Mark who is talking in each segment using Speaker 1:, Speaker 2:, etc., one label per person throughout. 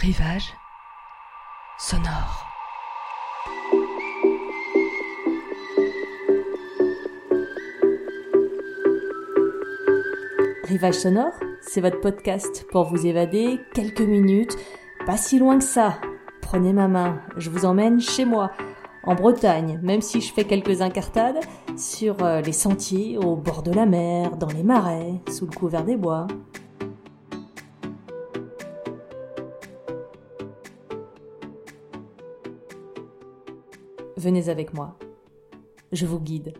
Speaker 1: Rivage sonore.
Speaker 2: Rivage sonore, c'est votre podcast pour vous évader quelques minutes, pas si loin que ça. Prenez ma main, je vous emmène chez moi, en Bretagne, même si je fais quelques incartades, sur euh, les sentiers, au bord de la mer, dans les marais, sous le couvert des bois. Venez avec moi. Je vous guide.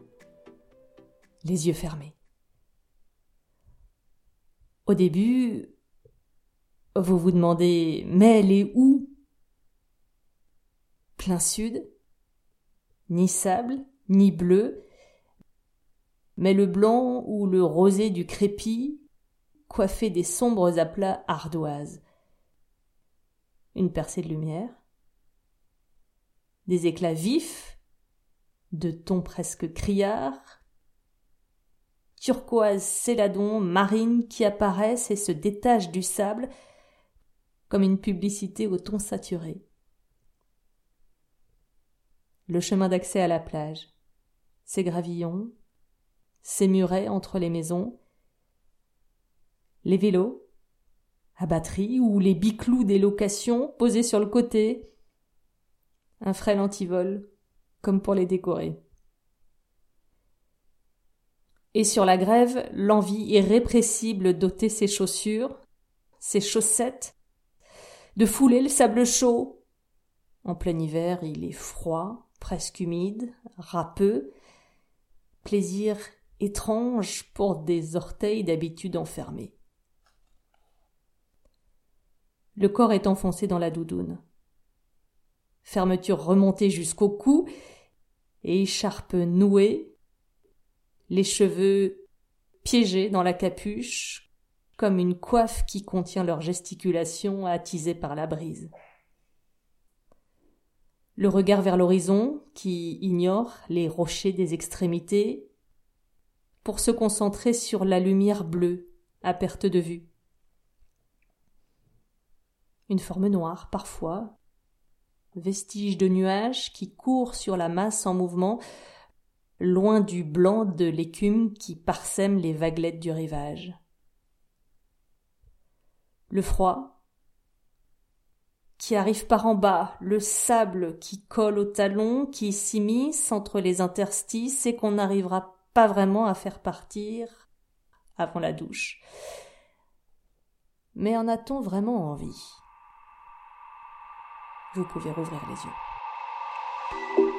Speaker 2: Les yeux fermés. Au début, vous vous demandez, mais elle est où? Plein sud Ni sable, ni bleu, mais le blanc ou le rosé du crépi, coiffé des sombres aplats ardoises. Une percée de lumière, des éclats vifs, de tons presque criards, turquoise céladon, marine qui apparaissent et se détachent du sable comme une publicité au ton saturé. Le chemin d'accès à la plage, ses gravillons, ses murets entre les maisons, les vélos, à batterie ou les biclous des locations posés sur le côté, un frêle antivol, comme pour les décorer. Et sur la grève, l'envie irrépressible d'ôter ses chaussures, ses chaussettes, de fouler le sable chaud. En plein hiver, il est froid, presque humide, râpeux. Plaisir étrange pour des orteils d'habitude enfermés. Le corps est enfoncé dans la doudoune fermeture remontée jusqu'au cou, et écharpe nouée, les cheveux piégés dans la capuche, comme une coiffe qui contient leur gesticulation attisée par la brise. Le regard vers l'horizon, qui ignore les rochers des extrémités, pour se concentrer sur la lumière bleue, à perte de vue. Une forme noire, parfois, vestige de nuages qui courent sur la masse en mouvement, loin du blanc de l'écume qui parsème les vaguelettes du rivage. Le froid qui arrive par en bas, le sable qui colle aux talons, qui s'immisce entre les interstices et qu'on n'arrivera pas vraiment à faire partir avant la douche. Mais en a-t-on vraiment envie? Vous pouvez rouvrir les yeux.